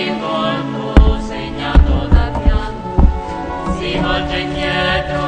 il volto segnato da pianto. Si volge indietro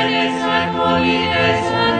Padre, Santo y de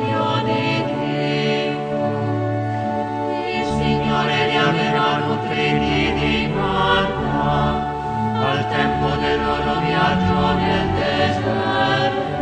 tempo del loro viaggio nel deserto.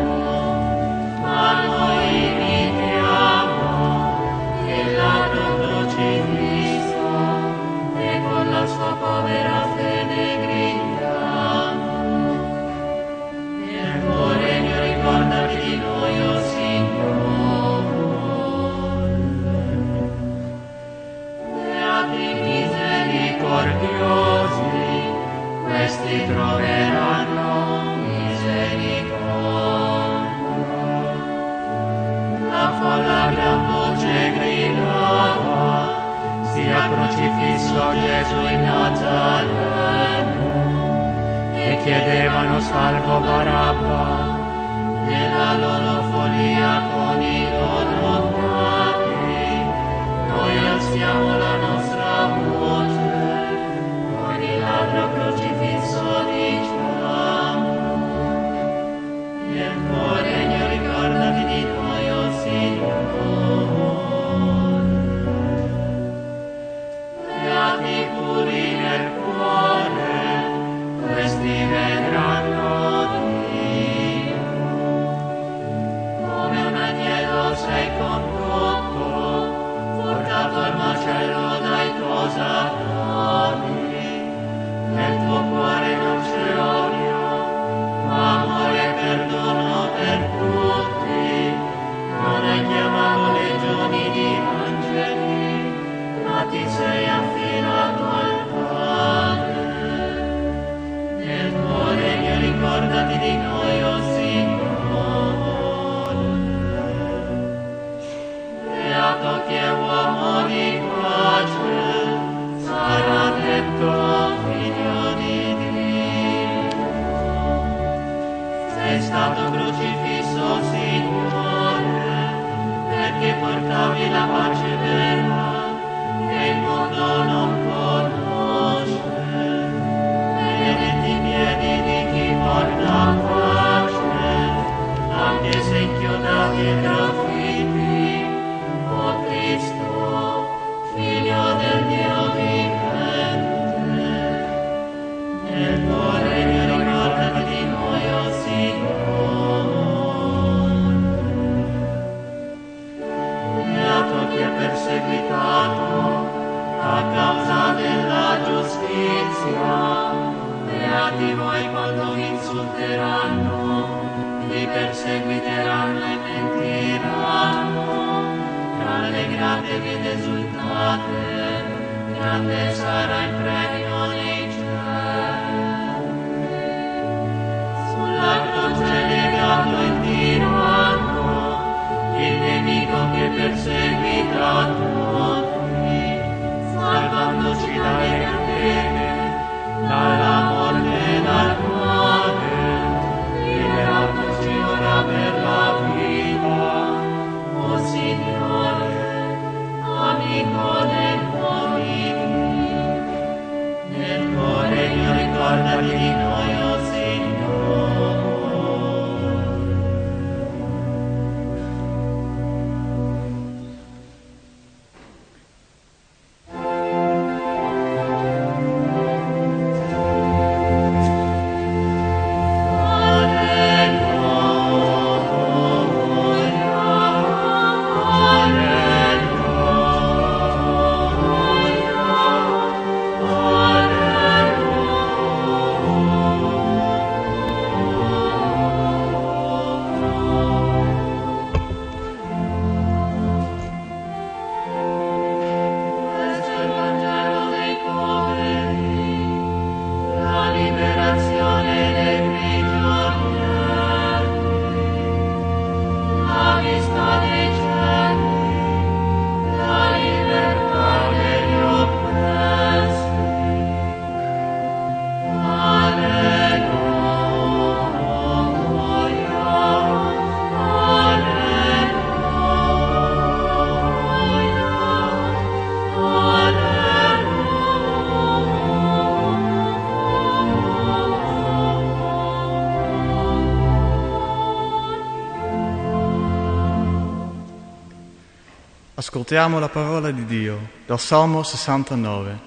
Ascoltiamo la parola di Dio dal Salmo 69.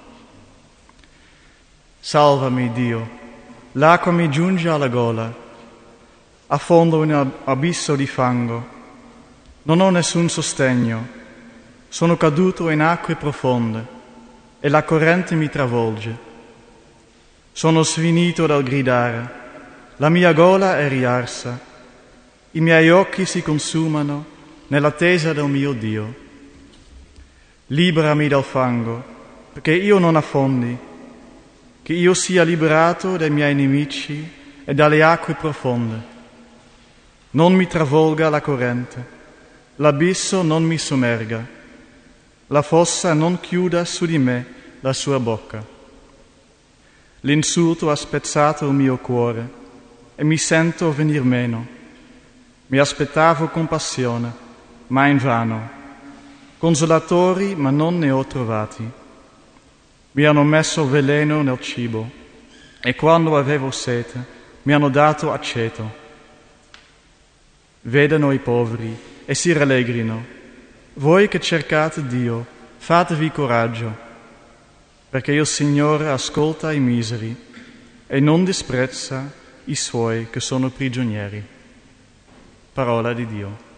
Salvami Dio, l'acqua mi giunge alla gola, affondo in un abisso di fango, non ho nessun sostegno, sono caduto in acque profonde e la corrente mi travolge. Sono sfinito dal gridare, la mia gola è riarsa, i miei occhi si consumano nell'attesa del mio Dio. Liberami dal fango, perché io non affondi, che io sia liberato dai miei nemici e dalle acque profonde. Non mi travolga la corrente, l'abisso non mi sommerga, la fossa non chiuda su di me la sua bocca. L'insulto ha spezzato il mio cuore e mi sento venir meno. Mi aspettavo compassione, ma invano consolatori, ma non ne ho trovati. Mi hanno messo veleno nel cibo e quando avevo sete mi hanno dato aceto. Vedano i poveri e si rallegrino. Voi che cercate Dio, fatevi coraggio, perché il Signore ascolta i miseri e non disprezza i suoi che sono prigionieri. Parola di Dio.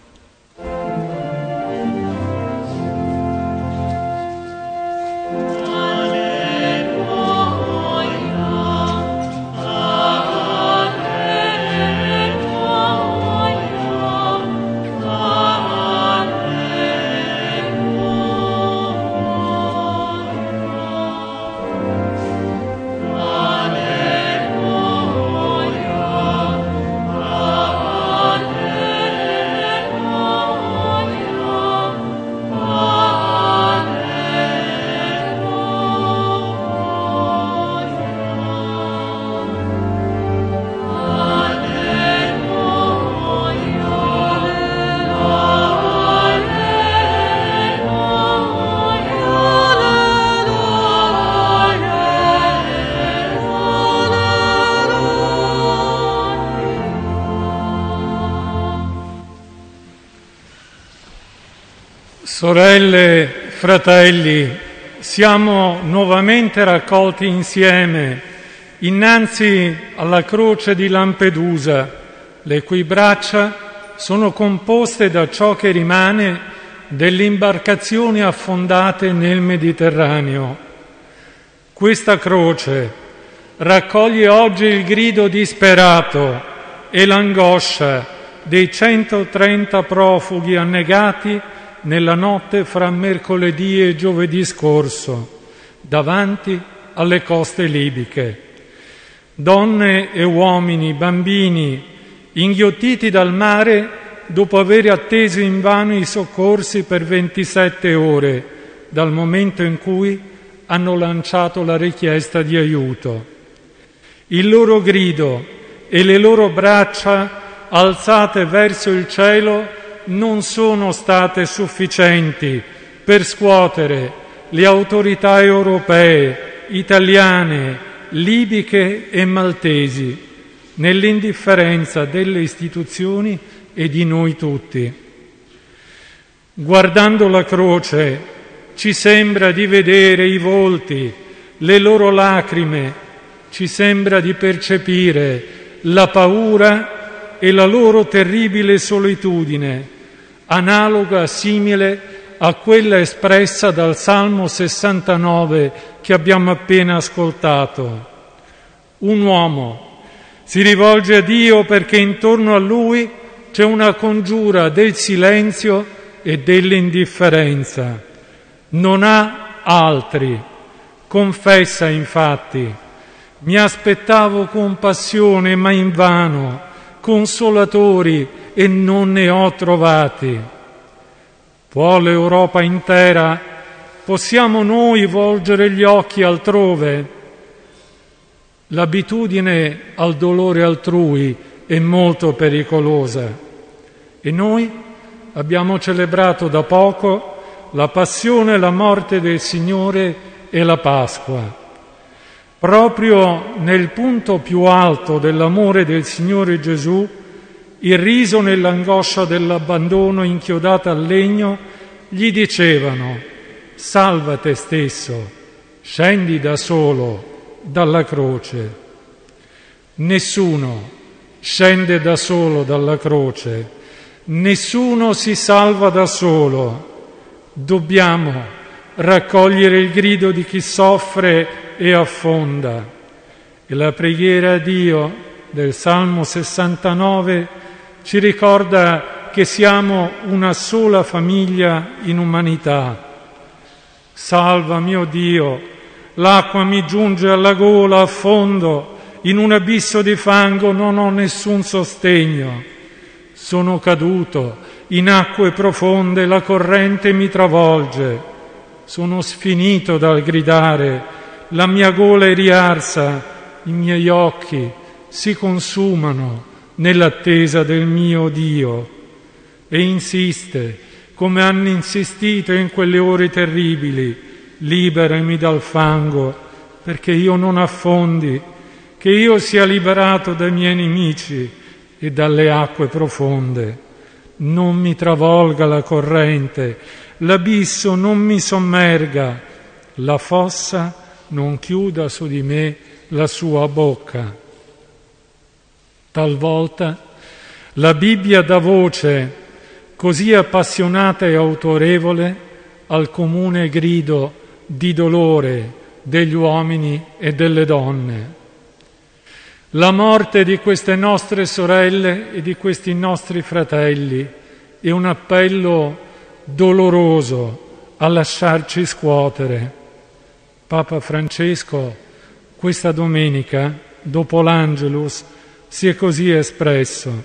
Sorelle, fratelli, siamo nuovamente raccolti insieme innanzi alla croce di Lampedusa, le cui braccia sono composte da ciò che rimane delle imbarcazioni affondate nel Mediterraneo. Questa croce raccoglie oggi il grido disperato e l'angoscia dei 130 profughi annegati nella notte fra mercoledì e giovedì scorso, davanti alle coste libiche. Donne e uomini, bambini, inghiottiti dal mare dopo aver atteso invano i soccorsi per 27 ore, dal momento in cui hanno lanciato la richiesta di aiuto. Il loro grido e le loro braccia alzate verso il cielo non sono state sufficienti per scuotere le autorità europee, italiane, libiche e maltesi nell'indifferenza delle istituzioni e di noi tutti. Guardando la croce ci sembra di vedere i volti, le loro lacrime, ci sembra di percepire la paura e la loro terribile solitudine analoga, simile a quella espressa dal Salmo 69 che abbiamo appena ascoltato. Un uomo si rivolge a Dio perché intorno a lui c'è una congiura del silenzio e dell'indifferenza. Non ha altri. Confessa infatti, mi aspettavo compassione ma invano, consolatori e non ne ho trovati. Può l'Europa intera? Possiamo noi volgere gli occhi altrove? L'abitudine al dolore altrui è molto pericolosa e noi abbiamo celebrato da poco la passione la morte del Signore e la Pasqua. Proprio nel punto più alto dell'amore del Signore Gesù, il riso nell'angoscia dell'abbandono inchiodata al legno, gli dicevano, salva te stesso, scendi da solo dalla croce. Nessuno scende da solo dalla croce, nessuno si salva da solo. Dobbiamo raccogliere il grido di chi soffre e affonda. E la preghiera a Dio del Salmo 69 ci ricorda che siamo una sola famiglia in umanità. Salva mio Dio, l'acqua mi giunge alla gola, a fondo, in un abisso di fango non ho nessun sostegno. Sono caduto in acque profonde, la corrente mi travolge. Sono sfinito dal gridare, la mia gola è riarsa, i miei occhi si consumano nell'attesa del mio Dio e insiste, come hanno insistito in quelle ore terribili, liberami dal fango perché io non affondi, che io sia liberato dai miei nemici e dalle acque profonde. Non mi travolga la corrente, l'abisso non mi sommerga, la fossa non chiuda su di me la sua bocca. Talvolta la Bibbia dà voce così appassionata e autorevole al comune grido di dolore degli uomini e delle donne. La morte di queste nostre sorelle e di questi nostri fratelli è un appello doloroso a lasciarci scuotere. Papa Francesco questa domenica, dopo l'Angelus, si è così espresso.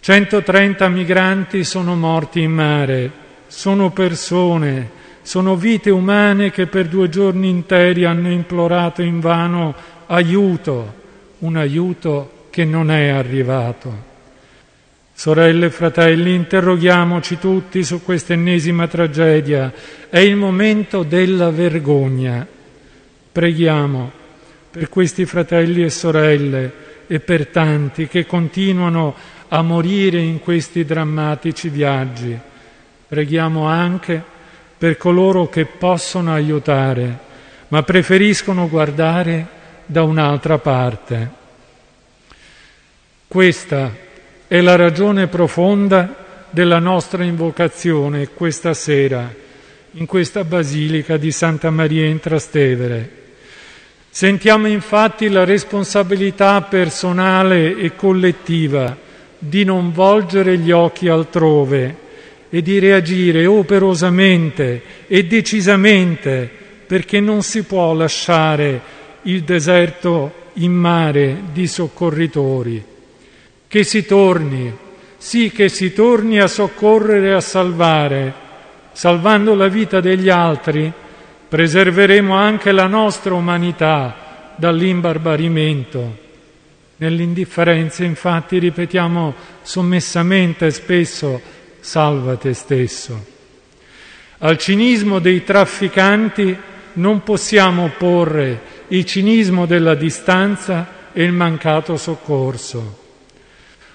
130 migranti sono morti in mare, sono persone, sono vite umane che per due giorni interi hanno implorato invano aiuto, un aiuto che non è arrivato. Sorelle e fratelli, interroghiamoci tutti su questa ennesima tragedia. È il momento della vergogna. Preghiamo per questi fratelli e sorelle e per tanti che continuano a morire in questi drammatici viaggi. Preghiamo anche per coloro che possono aiutare, ma preferiscono guardare da un'altra parte. Questa è la ragione profonda della nostra invocazione questa sera in questa Basilica di Santa Maria in Trastevere. Sentiamo infatti la responsabilità personale e collettiva di non volgere gli occhi altrove e di reagire operosamente e decisamente perché non si può lasciare il deserto in mare di soccorritori. Che si torni, sì che si torni a soccorrere e a salvare, salvando la vita degli altri, preserveremo anche la nostra umanità dall'imbarbarimento. Nell'indifferenza infatti ripetiamo sommessamente spesso salva te stesso. Al cinismo dei trafficanti non possiamo opporre il cinismo della distanza e il mancato soccorso.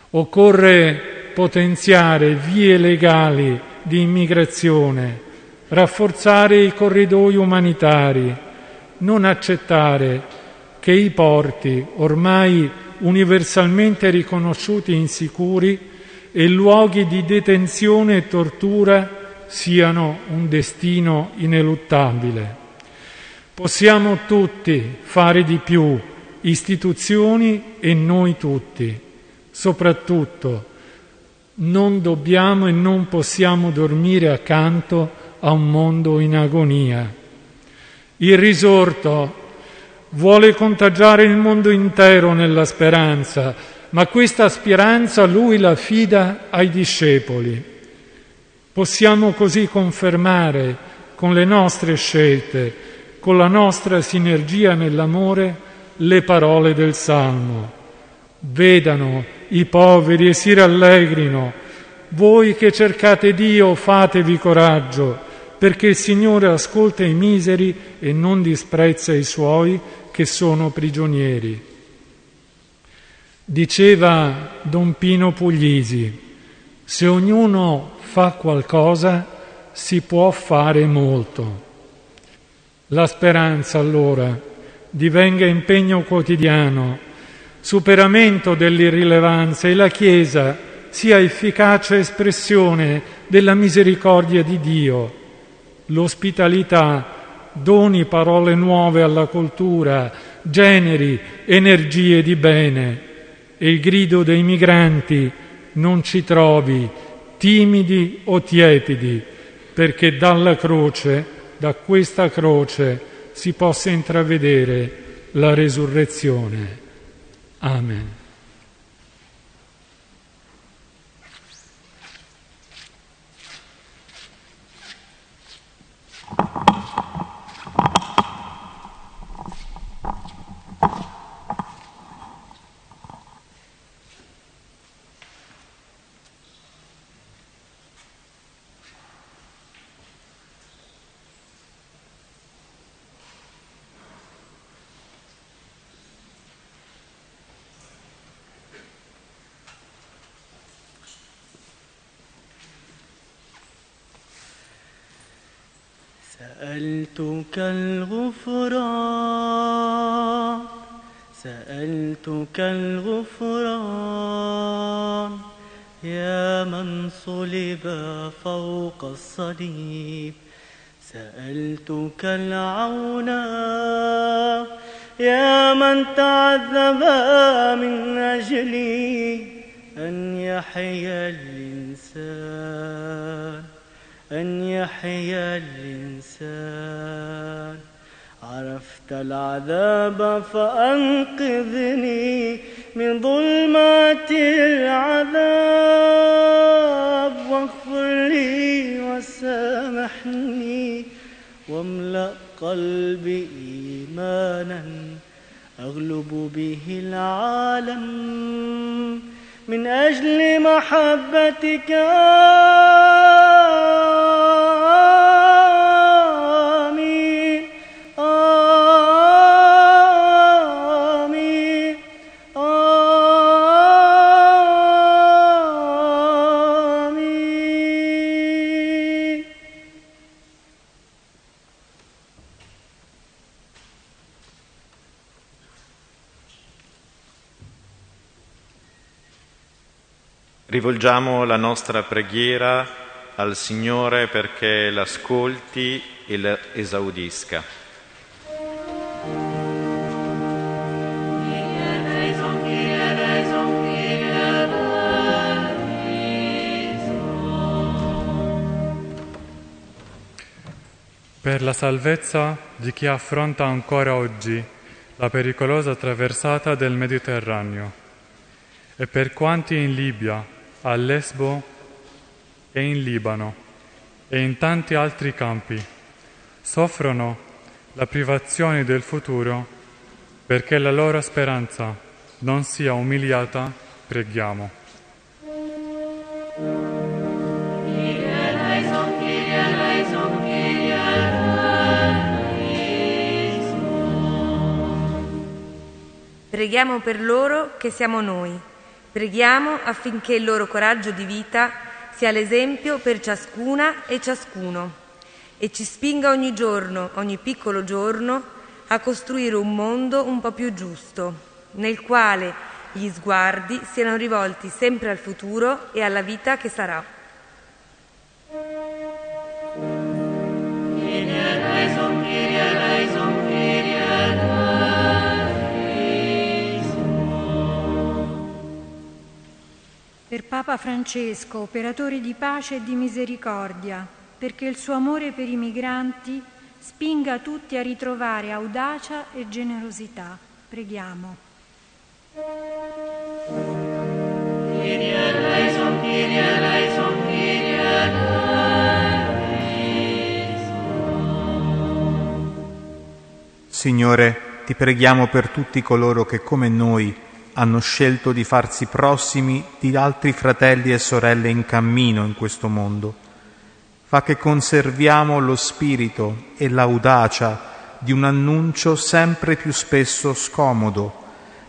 Occorre potenziare vie legali di immigrazione, rafforzare i corridoi umanitari, non accettare che i porti, ormai universalmente riconosciuti insicuri, e luoghi di detenzione e tortura siano un destino ineluttabile. Possiamo tutti fare di più, istituzioni e noi tutti. Soprattutto non dobbiamo e non possiamo dormire accanto a un mondo in agonia. Il risorto vuole contagiare il mondo intero nella speranza, ma questa speranza lui la fida ai discepoli. Possiamo così confermare con le nostre scelte, con la nostra sinergia nell'amore, le parole del Salmo. Vedano i poveri e si rallegrino. Voi che cercate Dio, fatevi coraggio, perché il Signore ascolta i miseri e non disprezza i suoi che sono prigionieri. Diceva Don Pino Puglisi, se ognuno fa qualcosa si può fare molto. La speranza allora divenga impegno quotidiano, superamento dell'irrilevanza e la Chiesa sia efficace espressione della misericordia di Dio. L'ospitalità doni parole nuove alla cultura, generi energie di bene e il grido dei migranti non ci trovi timidi o tiepidi, perché dalla croce, da questa croce, si possa intravedere la resurrezione. Amen. يا من تعذب من أجلي أن يحيا الإنسان أن يحيا الإنسان. عرفت العذاب فأنقذني من ظلمات العذاب. واغفر لي وسامحني واملأ قلبي إيمانا أغلب به العالم من أجل محبتك. Rivolgiamo la nostra preghiera al Signore perché l'ascolti e l'esaudisca. Per la salvezza di chi affronta ancora oggi la pericolosa traversata del Mediterraneo e per quanti in Libia, a Lesbo e in Libano e in tanti altri campi soffrono la privazione del futuro perché la loro speranza non sia umiliata, preghiamo. Preghiamo per loro che siamo noi. Preghiamo affinché il loro coraggio di vita sia l'esempio per ciascuna e ciascuno e ci spinga ogni giorno, ogni piccolo giorno, a costruire un mondo un po' più giusto, nel quale gli sguardi siano rivolti sempre al futuro e alla vita che sarà. Per Papa Francesco, operatore di pace e di misericordia, perché il suo amore per i migranti spinga tutti a ritrovare audacia e generosità. Preghiamo. Signore, ti preghiamo per tutti coloro che come noi hanno scelto di farsi prossimi di altri fratelli e sorelle in cammino in questo mondo. Fa che conserviamo lo spirito e l'audacia di un annuncio sempre più spesso scomodo,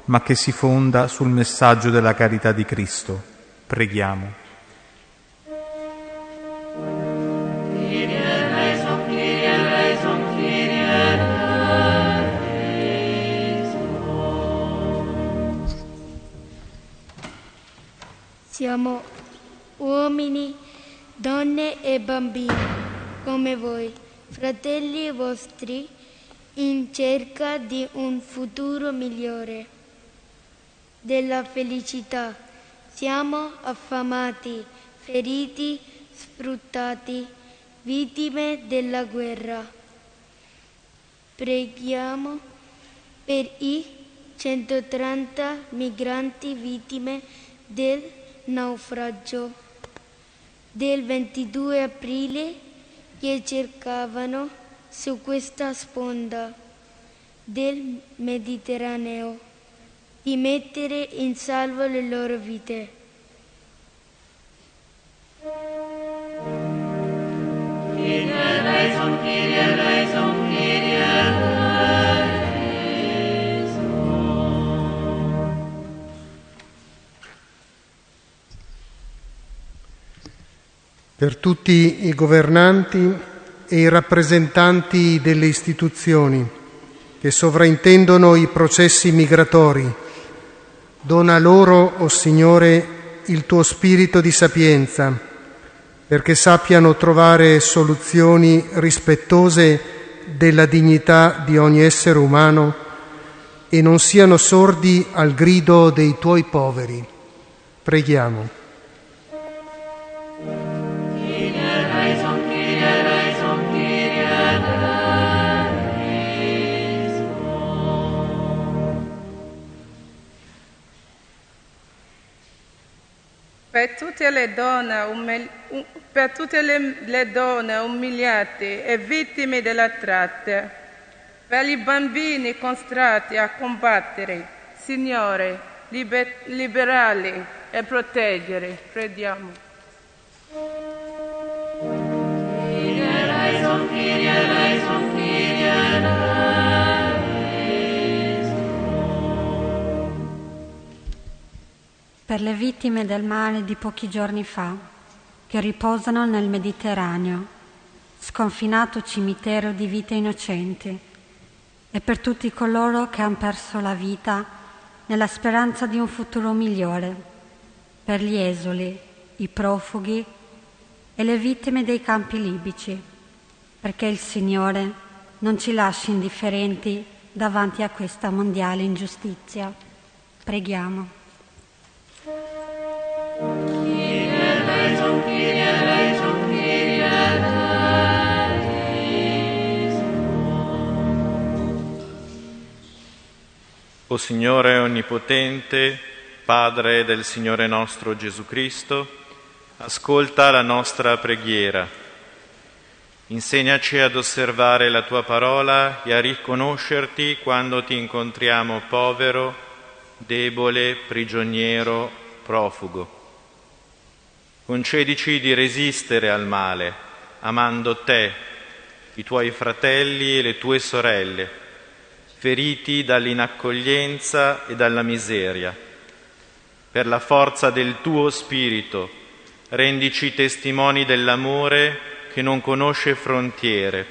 ma che si fonda sul messaggio della carità di Cristo. Preghiamo. Siamo uomini, donne e bambini, come voi, fratelli vostri, in cerca di un futuro migliore, della felicità. Siamo affamati, feriti, sfruttati, vittime della guerra. Preghiamo per i 130 migranti vittime del naufragio del 22 aprile che cercavano su questa sponda del Mediterraneo di mettere in salvo le loro vite. Per tutti i governanti e i rappresentanti delle istituzioni che sovraintendono i processi migratori. Dona loro, o oh Signore, il tuo spirito di sapienza, perché sappiano trovare soluzioni rispettose della dignità di ogni essere umano e non siano sordi al grido dei tuoi poveri. Preghiamo. Per tutte le donne, umil- per tutte le, le donne umiliate e vittime della tratta, per i bambini costretti a combattere, Signore, liber- liberali e proteggere. Preghiamo. Per le vittime del male di pochi giorni fa, che riposano nel Mediterraneo, sconfinato cimitero di vite innocenti, e per tutti coloro che hanno perso la vita nella speranza di un futuro migliore. per gli esuli, i profughi e le vittime dei campi libici, perché il Signore non ci lasci indifferenti davanti a questa mondiale ingiustizia. Preghiamo. O Signore Onnipotente, Padre del Signore nostro Gesù Cristo, ascolta la nostra preghiera. Insegnaci ad osservare la tua parola e a riconoscerti quando ti incontriamo povero, debole, prigioniero, profugo. Concedici di resistere al male, amando te, i tuoi fratelli e le tue sorelle feriti dall'inaccoglienza e dalla miseria. Per la forza del tuo Spirito, rendici testimoni dell'amore che non conosce frontiere,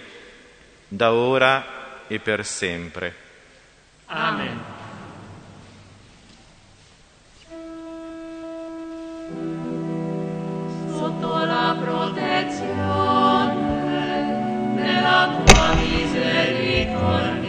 da ora e per sempre. Amen. Sotto la protezione della tua misericordia.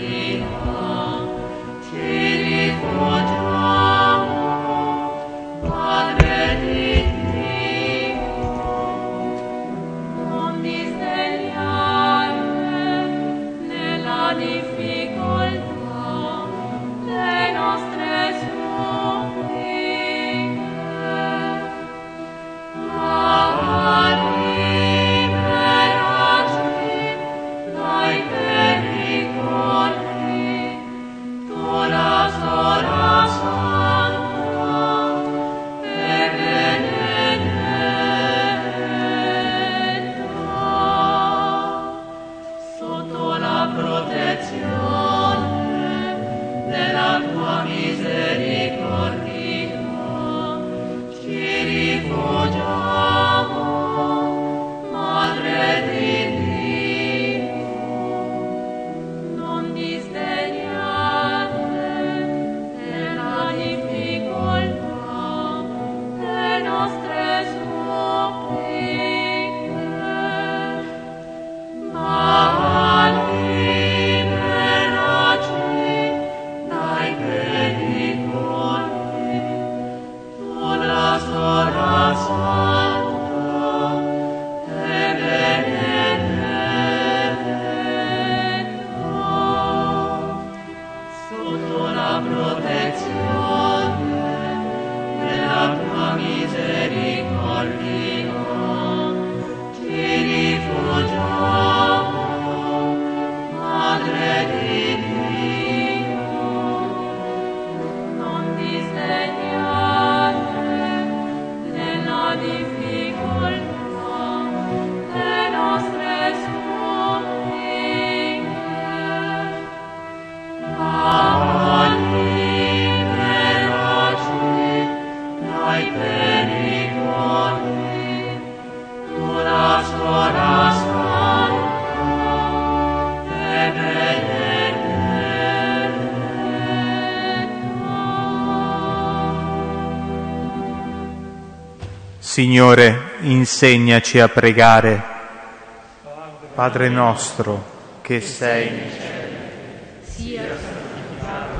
Signore, insegnaci a pregare. Padre nostro, che sei nei cieli, sia santificato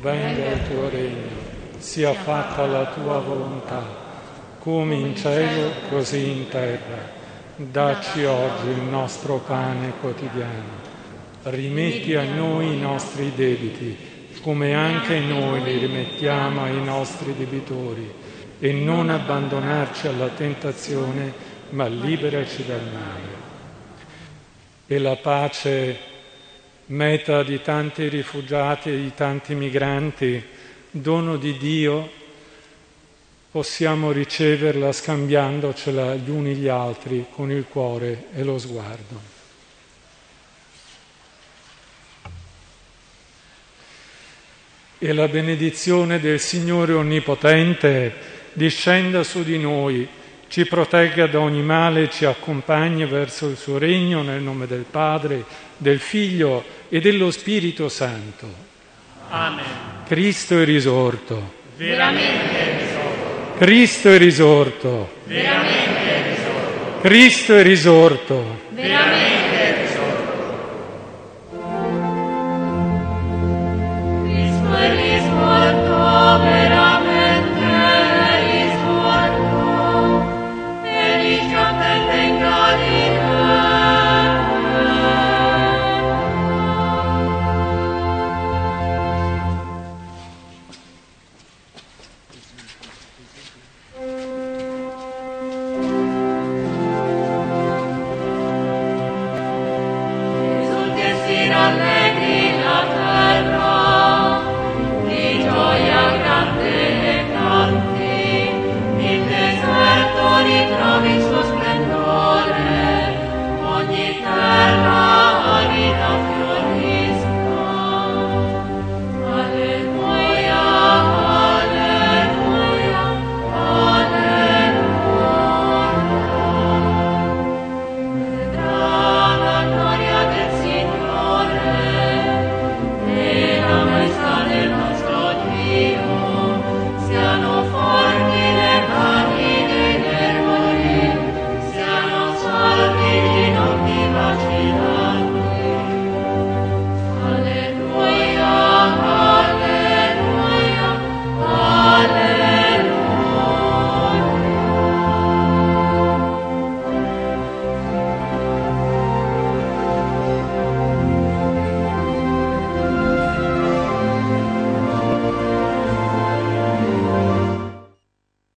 Venga il tuo regno, sia fatta la tua volontà, come in cielo, così in terra. Dacci oggi il nostro pane quotidiano. Rimetti a noi i nostri debiti, come anche noi li rimettiamo ai nostri debitori e non abbandonarci alla tentazione, ma liberaci dal male. E la pace, meta di tanti rifugiati e di tanti migranti, dono di Dio, possiamo riceverla scambiandocela gli uni gli altri con il cuore e lo sguardo. E la benedizione del Signore Onnipotente, discenda su di noi, ci protegga da ogni male e ci accompagni verso il suo regno nel nome del Padre, del Figlio e dello Spirito Santo. Amen. Cristo è risorto. Veramente è risorto. Cristo è risorto. Veramente è risorto. Cristo è risorto. Veramente